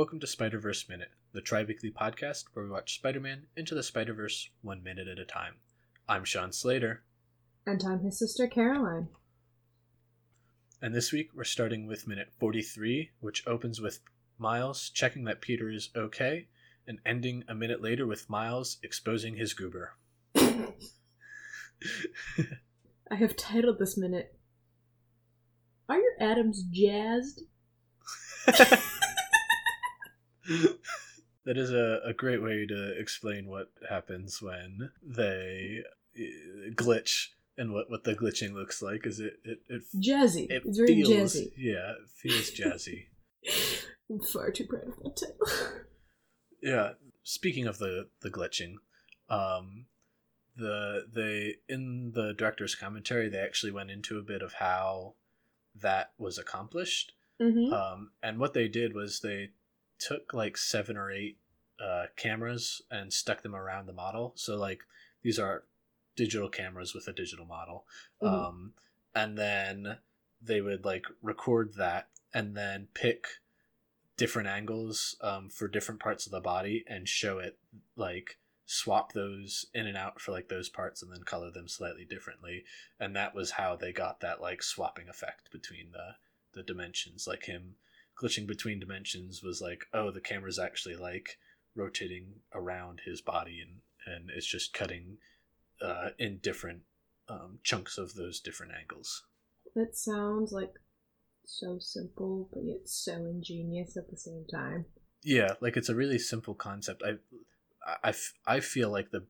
Welcome to Spider Verse Minute, the tri weekly podcast where we watch Spider Man into the Spider Verse one minute at a time. I'm Sean Slater, And I'm his sister Caroline. and this week we're starting with minute 43, which opens with Miles checking that Peter is okay, and ending a minute later with Miles exposing his goober. I have titled this minute Are your atoms jazzed? that is a, a great way to explain what happens when they uh, glitch and what, what the glitching looks like is it it, it, Jazzy. it it's very feels jazzy. yeah it feels jazzy I'm far too proud of that title. yeah speaking of the the glitching um the they in the director's commentary they actually went into a bit of how that was accomplished mm-hmm. um, and what they did was they took like seven or eight uh, cameras and stuck them around the model. So like these are digital cameras with a digital model. Mhm. um, and then they would like record that and then pick different angles um, for different parts of the body and show it like swap those in and out for like those parts and then color them slightly differently. And that was how they got that like swapping effect between the the dimensions like him glitching between dimensions was like oh the camera's actually like rotating around his body and and it's just cutting uh, in different um, chunks of those different angles That sounds like so simple, but yet so ingenious at the same time. yeah like it's a really simple concept I, I, I feel like the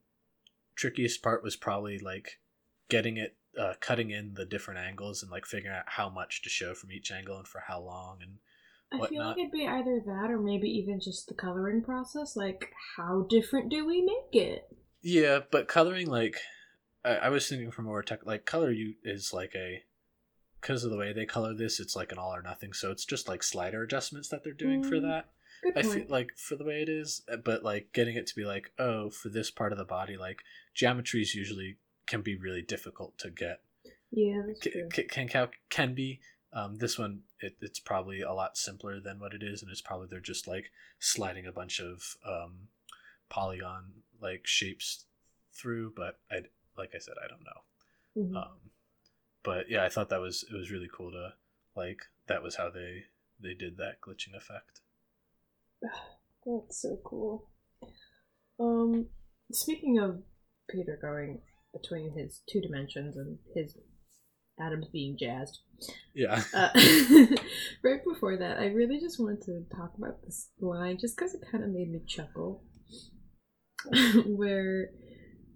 trickiest part was probably like getting it uh, cutting in the different angles and like figuring out how much to show from each angle and for how long and I feel like it'd be either that or maybe even just the coloring process. Like, how different do we make it? Yeah, but coloring like I, I was thinking for more tech like color you is like a because of the way they color this, it's like an all or nothing. So it's just like slider adjustments that they're doing for Mm, that. Good I feel like for the way it is, uh, but like getting it to be like oh for this part of the body, like geometries usually can be really difficult to get. yeah, that's Ca- true. ca- Can can, can be. Um, this one it, it's probably a lot simpler than what it is, and it's probably they're just like sliding a bunch of um, polygon like shapes through. But I like I said, I don't know. Mhm. Um, but yeah, I thought that was it was really cool to like that was how they they did that glitching effect. That's so cool. Um, speaking of Peter going between his two dimensions and his atoms being jazzed, Yeah, uh, right before that, I really just wanted to talk about this line just because it kind of made me chuckle. Where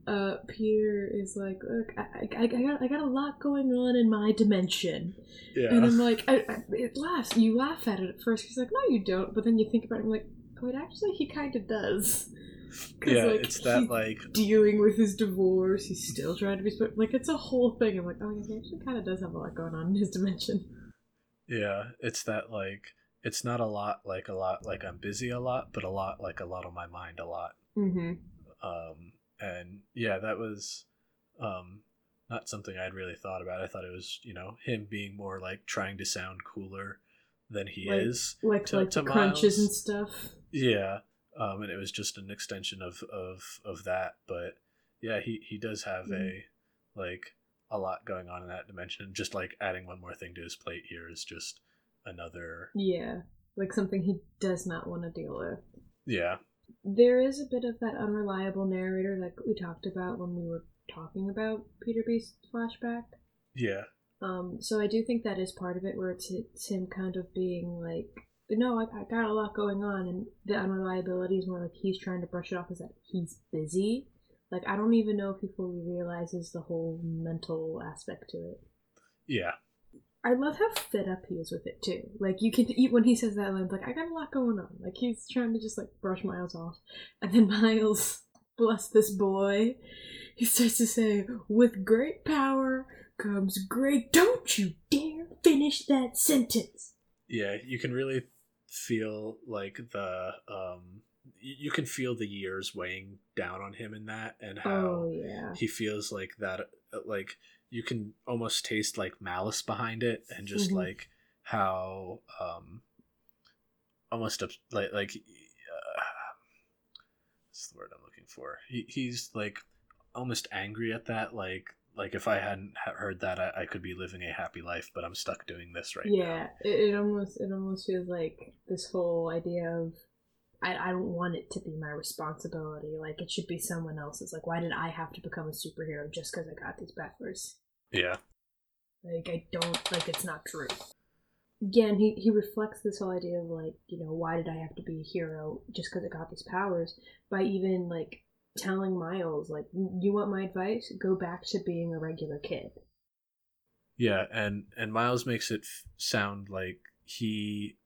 uh, Peter is like, "Look, I, I, I got I got a lot going on in my dimension," yeah, and I'm like, I, I, "It laughs." You laugh at it at first. He's like, "No, you don't," but then you think about it, and like, "Oh, it actually he kind of does." Yeah. like, it's that like dealing with his divorce. He's still trying to be like it's a whole thing. I'm like, oh yeah, he actually kind of does have a lot going on in his dimension. yeah, it's that like it's not a lot like a lot like I'm busy a lot, but a lot like a lot on my mind a lot. Mm-hmm. um, and yeah, that was um, not something I'd really thought about. I thought it was you know him being more like trying to sound cooler than he Like- is. Like To- like to the crunches and stuff. Yeah, um, and it was just an extension of of of that. But yeah, he he does have Mhm. a like a lot going on in that dimension. And just like adding one more thing to his plate here is just another Yeah, like something he does not want to deal with. yeah There is a bit of that unreliable narrator like we talked about when we were talking about Peter B's flashback. yeah Um, so I do think that is part of it, where it's, it's him kind of being like, "No, I, I got a lot going on," and the unreliability is more like he's trying to brush it off as that he's busy. Like I don't even know if he fully realizes the whole mental aspect to it. yeah I love how fed up he is with it too. Like you can eat when he says that line, like I got a lot going on. Like he's trying to just like brush Miles off, and then Miles, bless this boy, he starts to say, "With great power comes great." Don't you dare finish that sentence. yeah you can really feel like the um you can feel the years weighing down on him in that and how Oh yeah. he feels like that uh, like you can almost taste like malice behind it and just Mhm. like how um almost ups- like like uh, what's the word I'm looking for? He he's like almost angry at that. Like like if I hadn't heard that, I, I could be living a happy life, but I'm stuck doing this right yeah, now. it, it almost it almost feels like this whole idea of I, I don't want it to be my responsibility. Like it should be someone else's. Like why did I have to become a superhero just because I got these powers? Yeah, Like I don't like it's not true. Again, he he reflects this whole idea of like you know why did I have to be a hero just because I got these powers by even like telling Miles like you want my advice? Go back to being a regular kid. yeah, and and Miles makes it f- sound like he,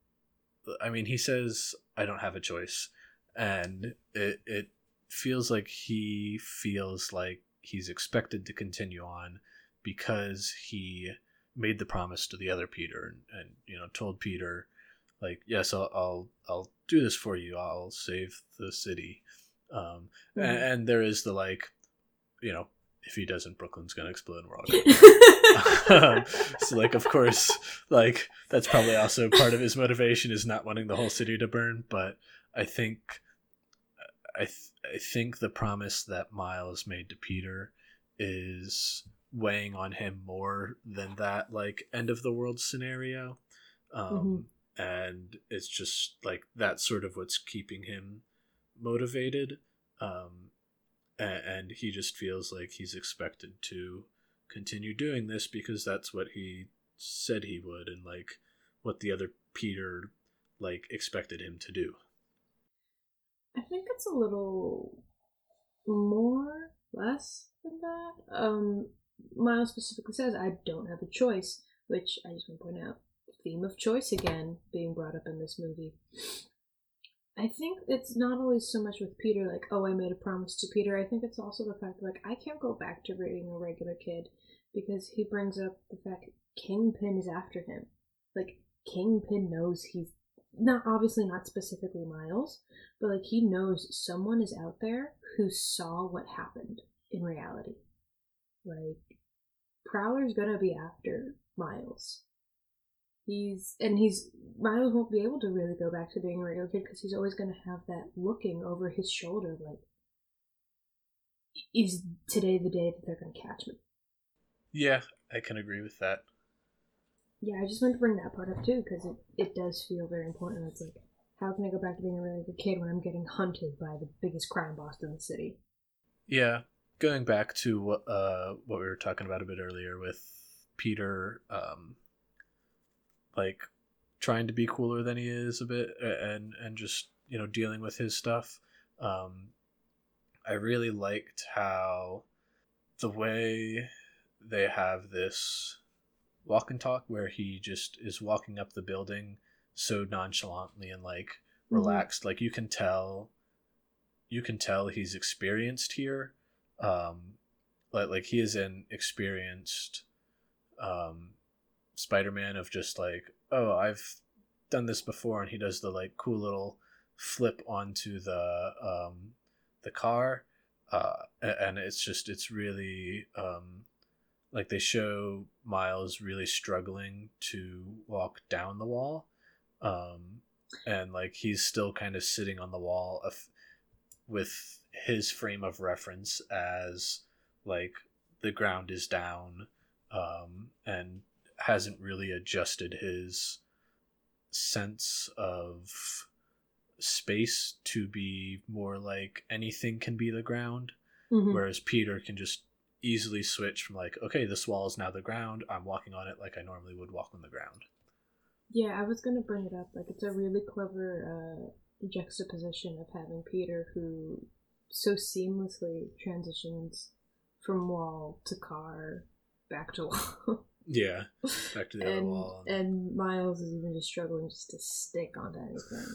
I mean, he says I don't have a choice, and it it feels like he feels like he's expected to continue on because he made the promise to the other Peter and, and you know told Peter like yes I'll, I'll I'll do this for you. I'll save the city um Mhm. and, and there is the like you know if he doesn't Brooklyn's gonna explode and we're all gonna um, so like of course like that's probably also part of his motivation is not wanting the whole city to burn but i think i th- i think the promise that miles made to peter is weighing on him more than that like end of the world scenario. Um and it's just like that's sort of what's keeping him motivated um and, and he just feels like he's expected to continue doing this because that's what he said he would and like what the other peter like expected him to do I think it's a little more less than that. Um, Miles specifically says, "I don't have a choice," which I just want to point out. Theme of choice again being brought up in this movie. I think it's not always so much with Peter, like, oh, I made a promise to Peter. I think it's also the fact, like, I can't go back to being a regular kid because he brings up the fact Kingpin is after him. Like, Kingpin knows he's not obviously not specifically Miles, but like he knows someone is out there who saw what happened in reality. Like Prowler's gonna be after Miles. He's and he's Miles won't be able to really go back to being a regular kid because he's always gonna have that looking over his shoulder like is today the day that they're gonna catch me? yeah i can agree with that Yeah, I just wanted to bring that part up too because it, it does feel very important. It's like, how can I go back to being a really good kid when I'm getting hunted by the biggest crime boss in the city? yeah going back to what uh what we were talking about a bit earlier with peter um like trying to be cooler than he is a bit and and just you know dealing with his stuff. Um i really liked how the way they have this walk and talk where he just is walking up the building so nonchalantly and like Mhm. relaxed. Like you can tell you can tell he's experienced here. Um like like he is an experienced um spider-man of just like oh i've done this before and he does the like cool little flip onto the um the car uh and it's just it's really um like they show miles really struggling to walk down the wall um and like he's still kind of sitting on the wall of with his frame of reference as like the ground is down um and hasn't really adjusted his sense of space to be more like anything can be the ground Mhm. whereas peter can just easily switch from like okay this wall is now the ground i'm walking on it like i normally would walk on the ground Yeah, I was gonna bring it up. Like, it's a really clever uh, juxtaposition of having Peter who so seamlessly transitions from wall to car back to wall. Yeah back to the other and, wall and Miles is even just struggling just to stick onto anything.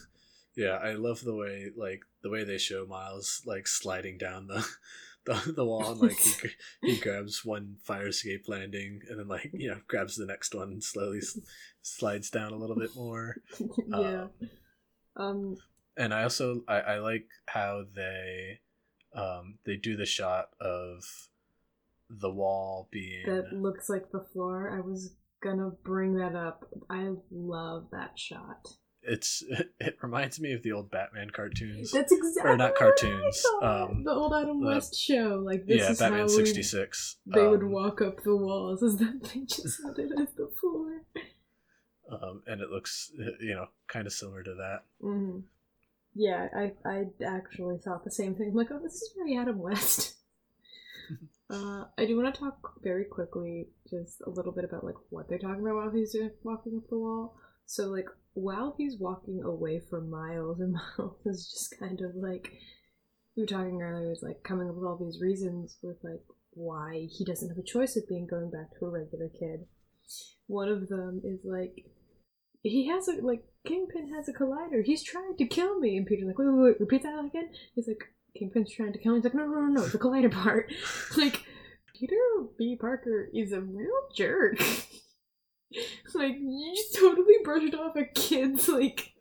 Yeah, I love the way like the way they show Miles like sliding down the the, the wall and like he he grabs one fire escape landing and then like you know grabs the next one and slowly s- slides down a little bit more. yeah. Um, Um, and I also I, I like how they um they do the shot of the wall being that looks like the floor. I was gonna bring that up. I love that shot. it's it reminds me of the old Batman cartoons. That's exactly or not cartoons, um, the old Adam the- West show. Like this yeah, is how Batman sixty six. they would walk up the walls as that they just had it as the floor. um, and it looks you know kind of similar to that. hmm Yeah, I I actually thought the same thing. I'm like, oh, this is very Adam West. Uh, I do want to talk very quickly, just a little bit about like what they're talking about while he's walking up the wall. So like while he's walking away for Miles, and Miles is just kind of like we were talking earlier, is like coming up with all these reasons with like why he doesn't have a choice of being going back to a regular kid. One of them is like he has a like Kingpin has a collider. He's trying to kill me. And Peter's like, wait, wait, wait, repeat that again. He's like, Kingpin's trying to kill me. He's like, no, no, no, no, the collider part. It's like, Peter B. Parker is a real jerk. like, you just totally brushed off a kid's like,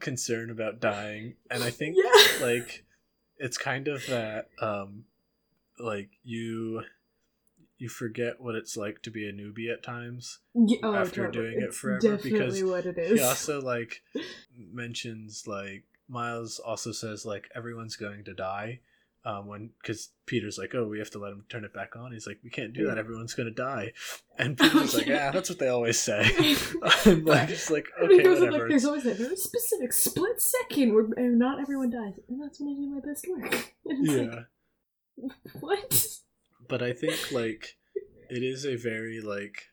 Concern about dying, and I think yeah, like it's kind of that um like you you forget what it's like to be a newbie at times Yeah, oh, after totally. doing it It's forever, Definitely because what it is. he also like mentions like miles also says like everyone's going to die um when because peter's like oh we have to let him turn it back on. He's like we can't do that. Everyone's going to die. And peter's like yeah. yeah that's what they always say. I'm like just like okay whatever. like, there's always that very specific split second where not everyone dies, and that's when I do my best work. It's yeah. like, what? but I think like it is a very like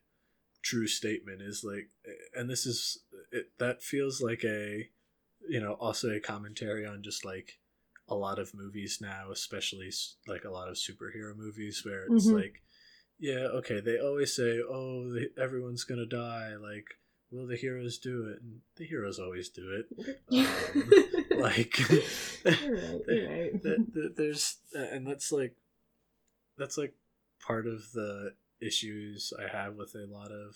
true statement is like and this is it, that feels like a you know also a commentary on just like a lot of movies now especially like a lot of superhero movies where it's Mhm. like yeah okay they always say oh the, everyone's gonna die like will the heroes do it and the heroes always do it Um, like you're right, you're right. that, that there's and that's like that's like part of the issues I have with a lot of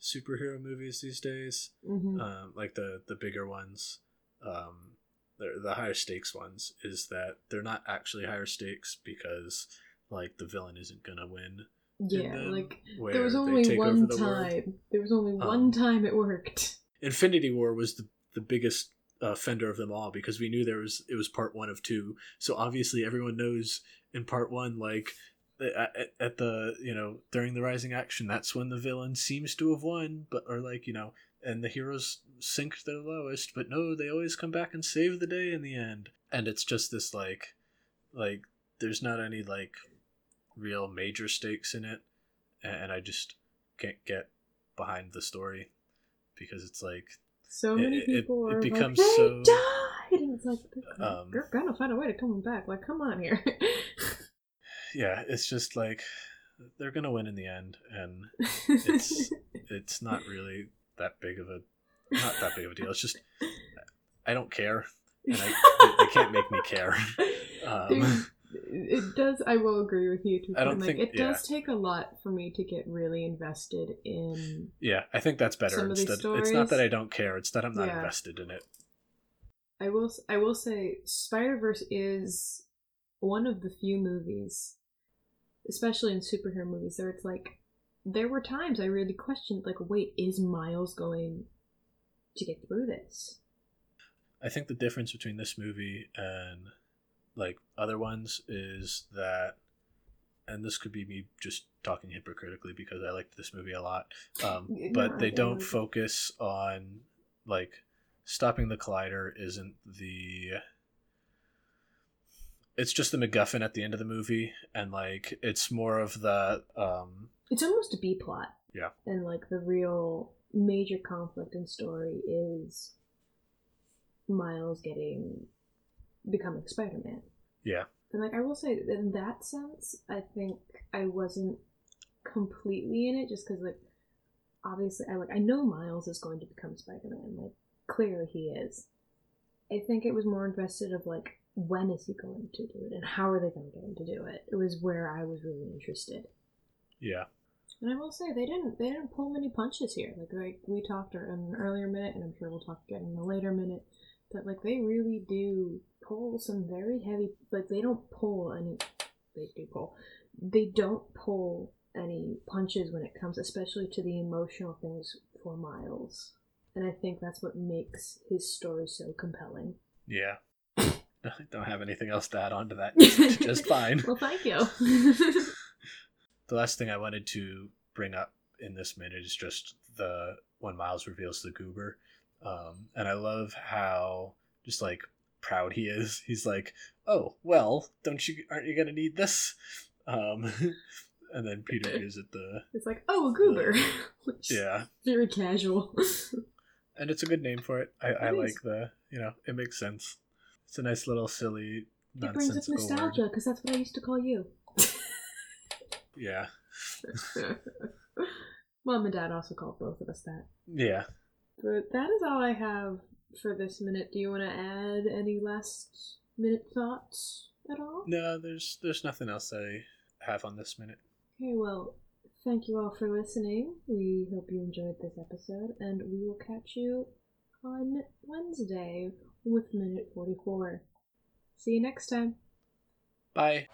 superhero movies these days. Mhm. Um, like the the bigger ones, um, the the higher stakes ones, is that they're not actually higher stakes because like the villain isn't gonna win. yeah, like there was only one the world. time. There was only Um, one time it worked. Infinity War was the the biggest uh, fender of them all because we knew there was it was part one of two. So obviously everyone knows in part one, like at, at- at the you know during the rising action, that's when the villain seems to have won, but or like you know, and the heroes sink their lowest, but no, they always come back and save the day in the end. And it's just this like like there's not any like real major stakes in it, and I just can't get behind the story because it's like So many it- people it are becomes like, so- died, and it's like they're, Um, they're gonna find a way to come back. Like, come on here. yeah, it's just like they're gonna win in the end, and It's- it's not really that big of a not that big of a deal. It's just I don't care, and I, they, they can't make me care. Um, it does. I will agree with you. To I don't point. like, think- it does take a lot for me to get really invested in. yeah, I think that's better. Some of these Instead, it's not that I don't care; it's that I'm not Yeah. invested in it. I will. I will say, Spider Verse is one of the few movies, especially in superhero movies, where it's like there were times I really questioned, like, wait, is Miles going to get through this? I think the difference between this movie and like other ones is that, and this could be me just talking hypocritically because I liked this movie a lot, um, but no, they don't it. focus on like stopping the collider isn't the it's just the MacGuffin at the end of the movie, and like it's more of the um, It's almost a B plot. Yeah. And like the real major conflict and story is Miles getting becoming Spider Man. Yeah. And like I will say, in that sense, I think I wasn't completely in it just because like obviously I like I know Miles is going to become Spider Man. Like clearly he is. I think it was more invested of like when is he going to do it and how are they going to get him to do it. It was where I was really interested. yeah And I will say they didn't they didn't pull many punches here. Like like we talked in an earlier minute, and I'm sure we'll talk again in a later minute. But like they really do pull some very heavy. Like they don't pull any. They do pull. They don't pull any punches when it comes, especially to the emotional things for Miles. And I think that's what makes his story so compelling. Yeah. I don't have anything else to add on to that. Just fine. well, thank you. The last thing I wanted to bring up in this minute is just the when Miles reveals the goober. Um, and I love how just like proud he is. He's like, "Oh, well, don't you aren't you going to need this?" Um, and then Peter gives it the it's like, oh, a goober. Which yeah. Very casual. and it's a good name for it. I, I It like the you know it makes sense. It's a nice little silly it brings up nostalgia because that's what I used to call you. Yeah, Mom and Dad also called both of us that. yeah. But that is all I have for this minute. Do you want to add any last minute thoughts at all? No, there's there's nothing else I have on this minute. Okay, well, thank you all for listening. We hope you enjoyed this episode, and we will catch you on Wednesday with minute 44. See you next time. Bye.